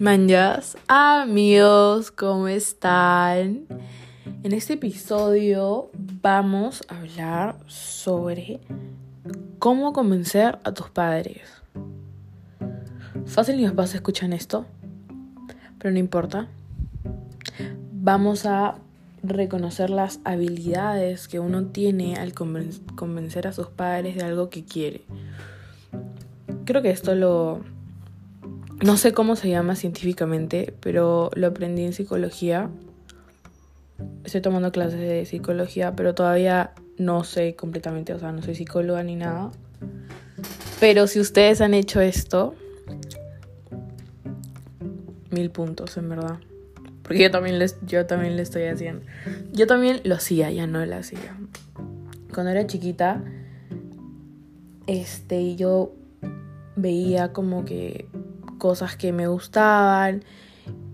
Manjas, amigos, ¿cómo están? En este episodio vamos a hablar sobre cómo convencer a tus padres. Fácil mis papás escuchan esto, pero no importa. Vamos a reconocer las habilidades que uno tiene al convencer a sus padres de algo que quiere. Creo que esto lo no sé cómo se llama científicamente, pero lo aprendí en psicología. Estoy tomando clases de psicología, pero todavía no sé completamente, o sea, no soy psicóloga ni nada. Pero si ustedes han hecho esto, mil puntos, en verdad. Porque yo también, les, yo también le estoy haciendo. Yo también lo hacía, ya no lo hacía. Cuando era chiquita, este, yo veía como que cosas que me gustaban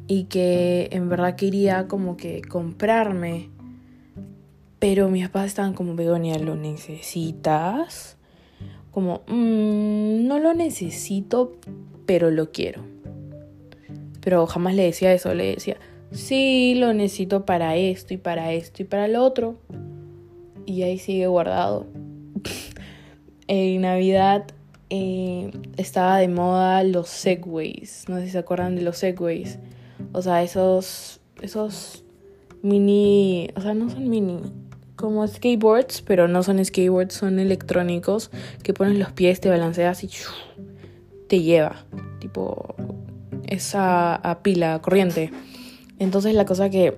y que en verdad quería como que comprarme. Pero mis papás estaban como, Begonia, ¿lo necesitas? Como, mm, no lo necesito, pero lo quiero. Pero jamás le decía eso, le decía, sí, lo necesito para esto y para esto y para lo otro. Y ahí sigue guardado. en Navidad eh, estaba de moda los segways. No sé si se acuerdan de los segways. O sea, esos, esos mini, o sea, no son mini, como skateboards, pero no son skateboards, son electrónicos que pones los pies, te balanceas y te lleva. Tipo, esa a pila, corriente. Entonces la cosa que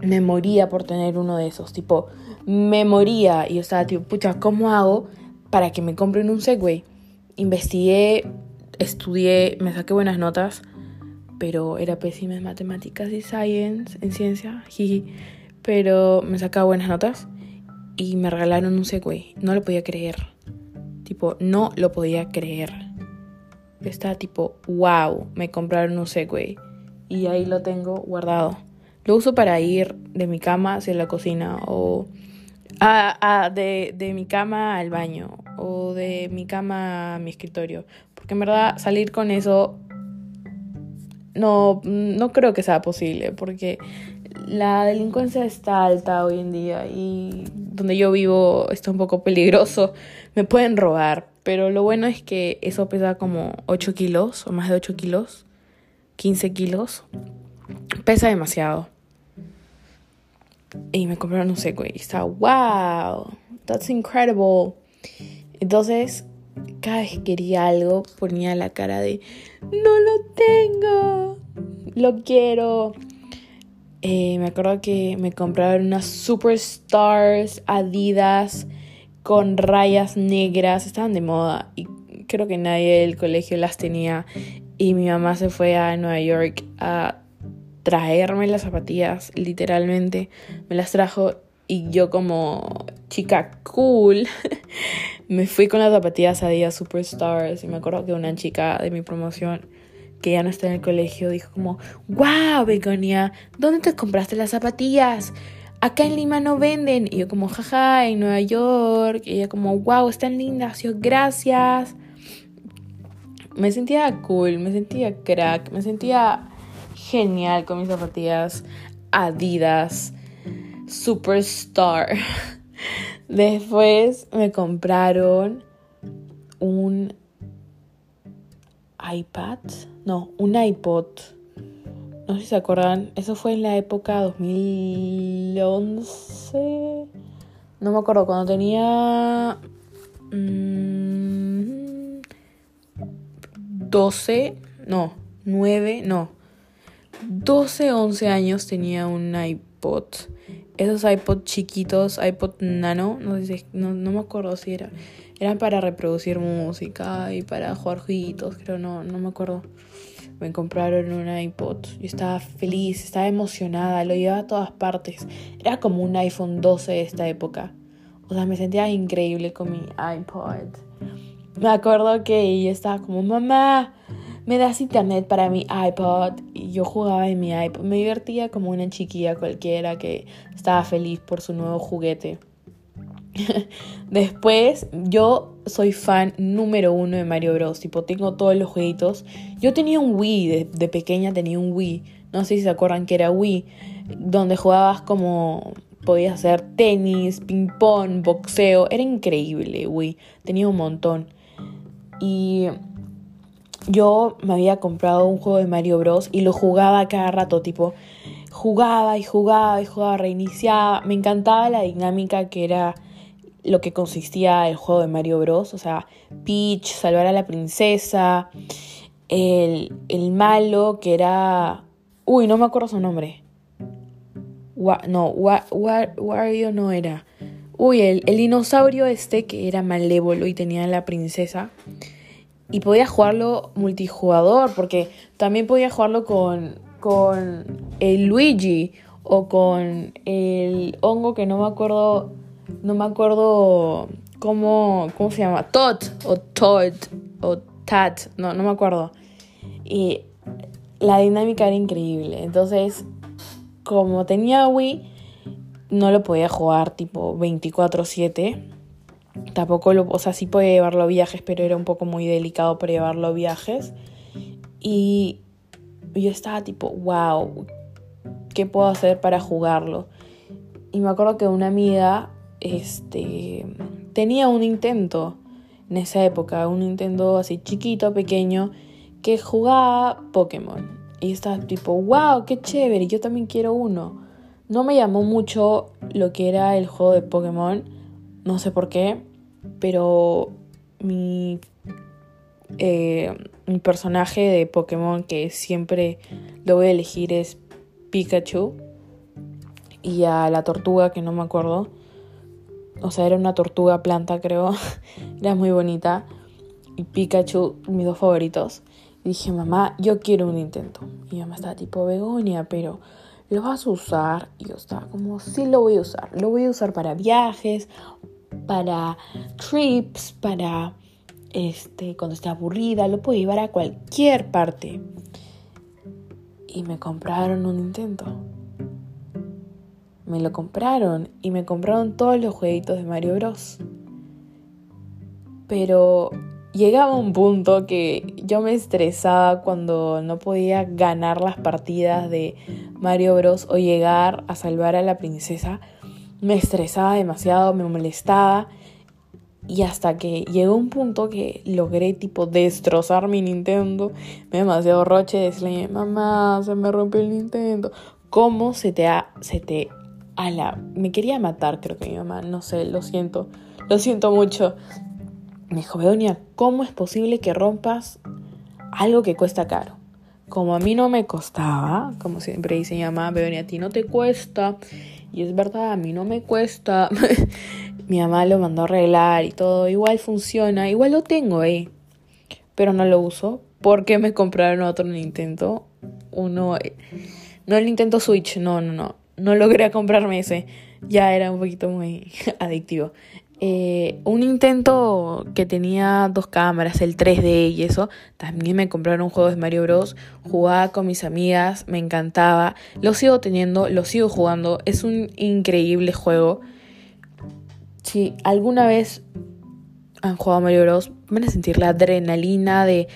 me moría por tener uno de esos, tipo, me moría y yo estaba tipo, pucha, ¿cómo hago para que me compren un Segway? Investigué, estudié, me saqué buenas notas, pero era pésima en matemáticas y science, en ciencia, Pero me sacaba buenas notas y me regalaron un Segway. No lo podía creer. Tipo, no lo podía creer. Estaba tipo, wow, me compraron un Segway. Y ahí lo tengo guardado. Lo uso para ir de mi cama hacia la cocina o Ah, de, de, mi cama al baño o de mi cama a mi escritorio. Porque en verdad salir con eso no, no creo que sea posible porque la delincuencia está alta hoy en día y donde yo vivo está un poco peligroso. Me pueden robar, pero lo bueno es que eso pesa como 8 kilos o más de 8 kilos, 15 kilos. Pesa demasiado. Y me compraron un Segway. Y estaba, wow, that's incredible. Entonces, cada vez que quería algo, ponía la cara de, no lo tengo, lo quiero. Eh, me acuerdo que me compraron unas Superstars Adidas con rayas negras, estaban de moda y creo que nadie del colegio las tenía. Y mi mamá se fue a Nueva York a traerme las zapatillas, literalmente. Me las trajo y yo como chica cool me fui con las zapatillas a Día Superstars y me acuerdo que una chica de mi promoción que ya no está en el colegio dijo como, wow, Begonia, ¿dónde te compraste las zapatillas? Acá en Lima no venden. Y yo como, jaja, en Nueva York. Y ella como, wow, están lindas. yo, gracias. Me sentía cool, me sentía crack, me sentía genial con mis zapatillas Adidas Superstar. Después me compraron un iPad, no, un iPod. No sé si se acuerdan, eso fue en la época 2011. No me acuerdo, cuando tenía 12, mm, no, 9, no, 12, 11 años tenía un iPod. Esos iPod chiquitos, iPod nano, no, sé, no, no me acuerdo si era. Eran para reproducir música y para jugar jueguitos, creo, no, no me acuerdo. Me compraron un iPod. Yo estaba feliz, estaba emocionada, lo llevaba a todas partes. Era como un iPhone 12 de esta época. O sea, me sentía increíble con mi iPod. Me acuerdo que yo estaba como, mamá, me das internet para mi iPod y yo jugaba en mi iPod. Me divertía como una chiquilla cualquiera que estaba feliz por su nuevo juguete. Después yo soy fan número uno de Mario Bros. Tipo, tengo todos los jueguitos. Yo tenía un Wii, de, pequeña tenía un Wii. No sé si se acuerdan que era Wii. Donde jugabas como podías hacer tenis, ping pong, boxeo. Era increíble, Wii. Tenía un montón. Y yo me había comprado un juego de Mario Bros. y lo jugaba cada rato, tipo, jugaba y jugaba y jugaba, reiniciaba. Me encantaba la dinámica que era lo que consistía el juego de Mario Bros. O sea, Peach, salvar a la princesa, el, el malo que era... Uy, no me acuerdo su nombre. no, Wario no era. Uy, el, el dinosaurio este que era malévolo y tenía a la princesa. Y podía jugarlo multijugador, porque también podía jugarlo con, con el Luigi o con el hongo que no me acuerdo, no me acuerdo cómo, cómo se llama, Tot o Todd o Tat, no, no me acuerdo. Y la dinámica era increíble. Entonces, como tenía Wii, no lo podía jugar tipo 24/7 Tampoco lo, o sea, sí podía llevarlo a viajes, pero era un poco muy delicado para llevarlo a viajes. Y yo estaba tipo, wow, ¿qué puedo hacer para jugarlo? Y me acuerdo que una amiga este, tenía un Nintendo en esa época, un Nintendo así chiquito, pequeño, que jugaba Pokémon. Y estaba tipo, wow, qué chévere, yo también quiero uno. No me llamó mucho lo que era el juego de Pokémon, no sé por qué, pero mi, eh, mi personaje de Pokémon que siempre lo voy a elegir es Pikachu. Y a la tortuga, que no me acuerdo. O sea, era una tortuga planta, creo. era muy bonita. Y Pikachu, mis dos favoritos. Y dije, mamá, yo quiero un Nintendo. Y mamá estaba tipo, Begonia, pero ¿lo vas a usar? Y yo estaba como, sí lo voy a usar. Lo voy a usar para viajes para trips, para este, cuando esté aburrida, lo puedo llevar a cualquier parte. Y me compraron un Nintendo. Me lo compraron y me compraron todos los jueguitos de Mario Bros. Pero llegaba un punto que yo me estresaba cuando no podía ganar las partidas de Mario Bros o llegar a salvar a la princesa me estresaba demasiado, me molestaba. Y hasta que llegó un punto que logré tipo destrozar mi Nintendo. Me demasiado roche decirle, mamá, se me rompió el Nintendo. ¿Cómo se te ha, se te ala? Me quería matar, creo que mi mamá, no sé, lo siento. Lo siento mucho. Me dijo, Beonia, ¿cómo es posible que rompas algo que cuesta caro? Como a mí no me costaba, como siempre dice mi mamá, Beonia, a ti no te cuesta. Y es verdad, a mí no me cuesta. Mi mamá lo mandó a arreglar y todo. Igual funciona. Igual lo tengo ahí. Pero no lo uso. Porque me compraron otro Nintendo. Uno. No el Nintendo Switch. No, no, no. No logré comprarme ese. Ya era un poquito muy adictivo. Eh, un intento que tenía dos cámaras, el 3D y eso. También me compraron un juego de Mario Bros. Jugaba con mis amigas, me encantaba. Lo sigo teniendo, lo sigo jugando. Es un increíble juego. Si alguna vez han jugado Mario Bros, van a sentir la adrenalina de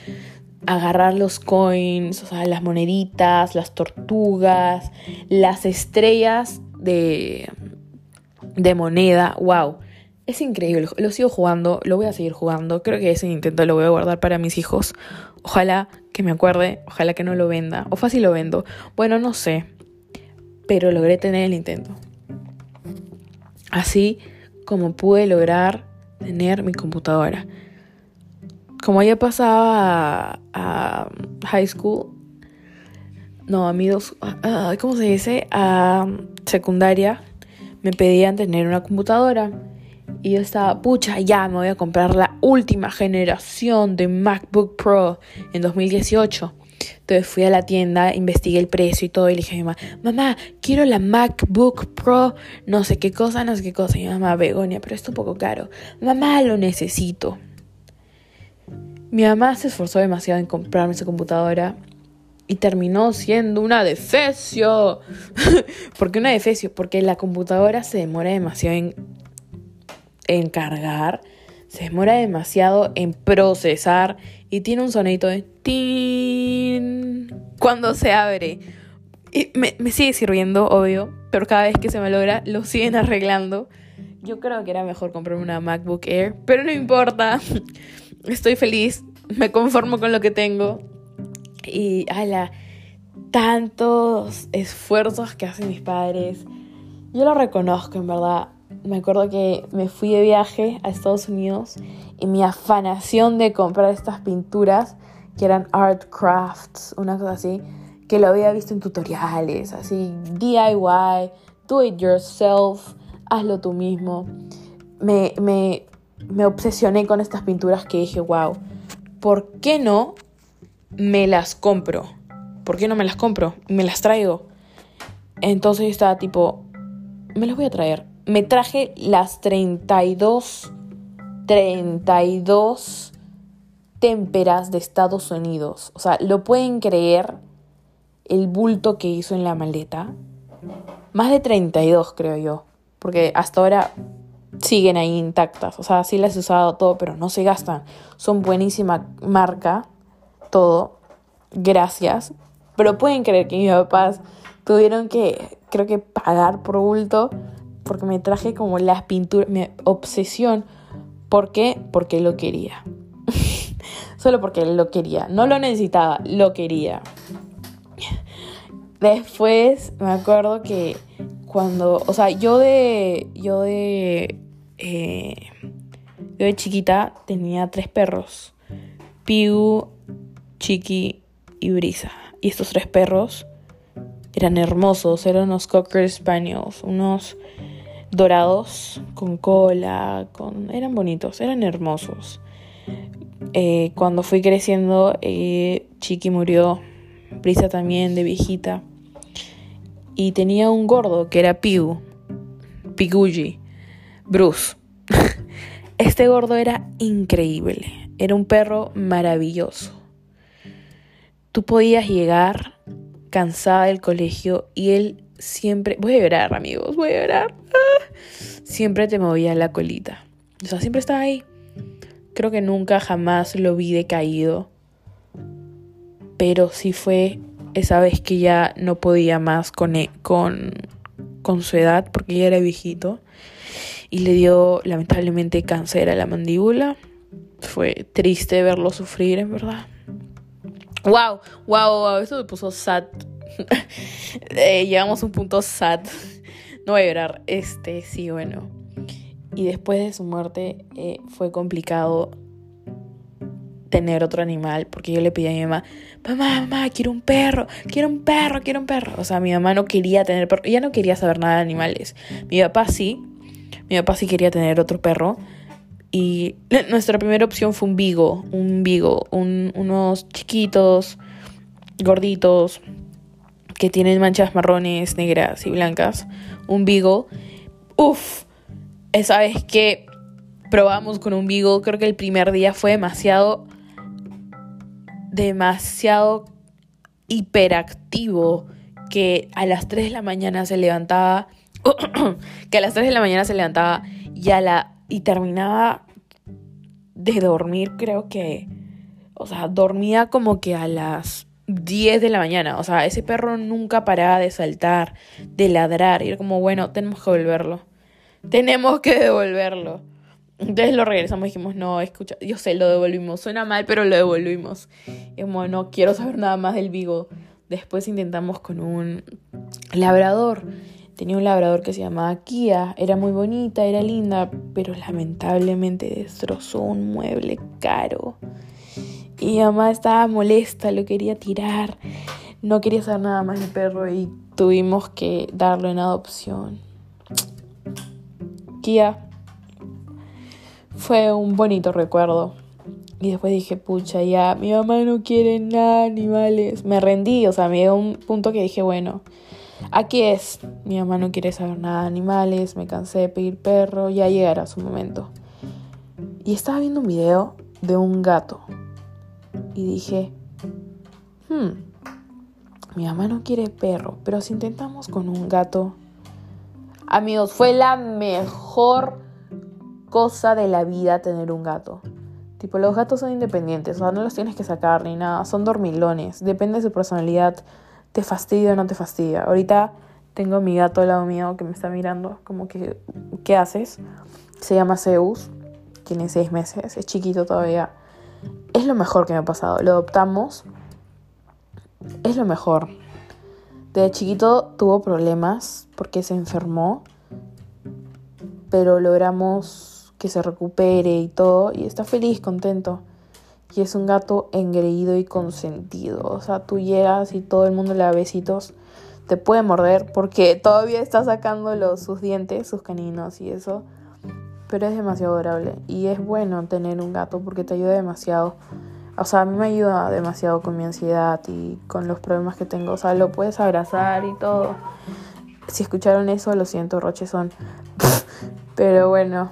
agarrar los coins, o sea, las moneditas, las tortugas, las estrellas de, de moneda. ¡Wow! Es increíble, lo sigo jugando, lo voy a seguir jugando. Creo que ese intento lo voy a guardar para mis hijos. Ojalá que me acuerde, ojalá que no lo venda. O fácil lo vendo. Bueno, no sé. Pero logré tener el intento. Así como pude lograr tener mi computadora. Como ya pasaba a, high school, no, a mi dos, ¿cómo se dice? A secundaria, me pedían tener una computadora. Y yo estaba, pucha, ya me voy a comprar la última generación de MacBook Pro en 2018. Entonces fui a la tienda, investigué el precio y todo y le dije a mi mamá, mamá, quiero la MacBook Pro, no sé qué cosa, no sé qué cosa. Y mi mamá, Begonia, pero es un poco caro. Mamá, lo necesito. Mi mamá se esforzó demasiado en comprarme esa computadora y terminó siendo una defecio. ¿Por qué una defecio? Porque la computadora se demora demasiado en en cargar, se demora demasiado en procesar y tiene un sonito de tin cuando se abre. Y me, me sigue sirviendo, obvio, pero cada vez que se me logra lo siguen arreglando. Yo creo que era mejor comprarme una MacBook Air, pero no importa. Estoy feliz, me conformo con lo que tengo. Y, ala, tantos esfuerzos que hacen mis padres. Yo lo reconozco, en verdad. Me acuerdo que me fui de viaje a Estados Unidos y mi afanación de comprar estas pinturas, que eran art crafts, una cosa así, que lo había visto en tutoriales, así, DIY, do it yourself, hazlo tú mismo. Me, me, me obsesioné con estas pinturas que dije, wow, ¿por qué no me las compro? ¿Por qué no me las compro? Me las traigo. Entonces yo estaba tipo, me las voy a traer. Me traje las 32, 32 témperas de Estados Unidos. O sea, ¿lo pueden creer el bulto que hizo en la maleta? Más de 32, creo yo. Porque hasta ahora siguen ahí intactas. O sea, sí las he usado todo, pero no se gastan. Son buenísima marca, todo. Gracias. Pero pueden creer que mis papás tuvieron que, creo que, pagar por bulto porque me traje como las pinturas, mi obsesión. ¿Por qué? Porque lo quería. Solo porque lo quería. No lo necesitaba, lo quería. Después me acuerdo que cuando, o sea, yo de, yo de, eh, yo de chiquita tenía tres perros. Piu, Chiqui y Brisa. Y estos tres perros eran hermosos, eran unos Cocker Spaniels, unos dorados con cola, con eran bonitos, eran hermosos. Eh, cuando fui creciendo, eh, Chiqui murió, Brisa también de viejita. Y tenía un gordo que era Piu, Piguji, Bruce. Este gordo era increíble, era un perro maravilloso tú podías llegar cansada del colegio y él siempre, voy a llorar amigos, voy a llorar, ah, siempre te movía la colita. O sea, siempre estaba ahí. Creo que nunca jamás lo vi decaído. Pero sí fue esa vez que ya no podía más con, e, con, con su edad, porque ya era viejito. Y le dio lamentablemente cáncer a la mandíbula. Fue triste verlo sufrir, en verdad. Wow, wow, wow, eso me puso sad. eh, llegamos un punto sad. no voy a llorar. Este, sí, bueno. Y después de su muerte eh, fue complicado tener otro animal porque yo le pedí a mi mamá, mamá, mamá, quiero un perro, quiero un perro, quiero un perro. O sea, mi mamá no quería tener perro, ella no quería saber nada de animales. Mi papá sí, mi papá sí quería tener otro perro, y nuestra primera opción fue un Vigo, un Vigo, unos chiquitos, gorditos, que tienen manchas marrones, negras y blancas. Un Vigo. Uf, esa vez que probamos con un Vigo, creo que el primer día fue demasiado, demasiado hiperactivo, que a las 3 de la mañana se levantaba, que a las 3 de la mañana se levantaba y a la y terminaba de dormir, creo que, o sea, dormía como que a las 10 de la mañana. O sea, ese perro nunca paraba de saltar, de ladrar. Y era como, bueno, tenemos que devolverlo. Tenemos que devolverlo. Entonces lo regresamos y dijimos, no, escucha, yo sé, lo devolvimos. Suena mal, pero lo devolvimos. Y como, no quiero saber nada más del Vigo. Después intentamos con un labrador. Tenía un labrador que se llamaba Kia, era muy bonita, era linda, pero lamentablemente destrozó un mueble caro. Y mi mamá estaba molesta, lo quería tirar, no quería hacer nada más de perro y tuvimos que darlo en adopción. Kia fue un bonito recuerdo. Y después dije, pucha, ya, mi mamá no quiere nada, animales. Me rendí, o sea, me dio un punto que dije, bueno, Aquí es, mi mamá no quiere saber nada de animales, me cansé de pedir perro, ya llegará su momento. Y estaba viendo un video de un gato y dije, hmm, mi mamá no quiere perro, pero si intentamos con un gato... Amigos, fue la mejor cosa de la vida tener un gato. Tipo, los gatos son independientes, o sea, no los tienes que sacar ni nada, son dormilones, depende de su personalidad, te fastidia o no te fastidia. Ahorita tengo a mi gato al lado mío que me está mirando, como que, ¿qué haces? Se llama Zeus, tiene seis meses, es chiquito todavía. Es lo mejor que me ha pasado, lo adoptamos, es lo mejor. De chiquito tuvo problemas porque se enfermó, pero logramos que se recupere y todo, y está feliz, contento. Y es un gato engreído y consentido. O sea, tú llegas y todo el mundo le da besitos. Te puede morder porque todavía está sacando los, sus dientes, sus caninos y eso. Pero es demasiado adorable. Y es bueno tener un gato porque te ayuda demasiado. O sea, a mí me ayuda demasiado con mi ansiedad y con los problemas que tengo. O sea, lo puedes abrazar y todo. Si escucharon eso, lo siento, Roche son. Pero bueno,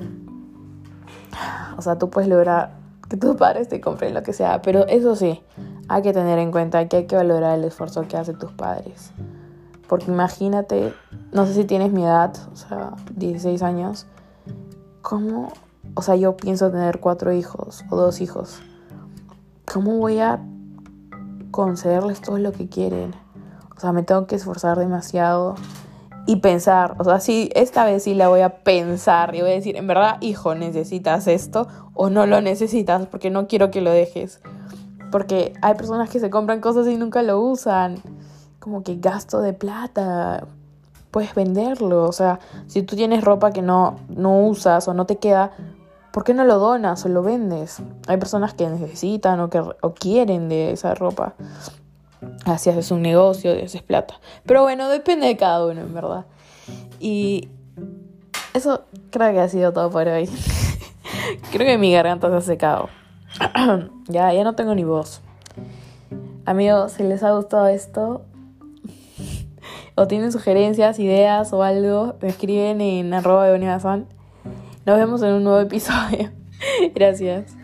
o sea, tú puedes lograr que tus padres te compren lo que sea, pero eso sí, hay que tener en cuenta que hay que valorar el esfuerzo que hacen tus padres. Porque imagínate, no sé si tienes mi edad, o sea, 16 años, ¿cómo? O sea, yo pienso tener cuatro hijos o dos hijos. ¿Cómo voy a concederles todo lo que quieren? O sea, me tengo que esforzar demasiado y pensar, o sea, sí, esta vez sí la voy a pensar y voy a decir, en verdad, hijo, necesitas esto o no lo necesitas porque no quiero que lo dejes. Porque hay personas que se compran cosas y nunca lo usan. Como que gasto de plata. Puedes venderlo. O sea, si tú tienes ropa que no, no usas o no te queda, ¿por qué no lo donas o lo vendes? Hay personas que necesitan o que o quieren de esa ropa. Así haces un negocio haces plata. Pero bueno, depende de cada uno, en verdad. Y eso creo que ha sido todo por hoy. creo que mi garganta se ha secado. ya, ya no tengo ni voz. Amigos, si les ha gustado esto o tienen sugerencias, ideas o algo, me escriben en arroba de Nos vemos en un nuevo episodio. Gracias.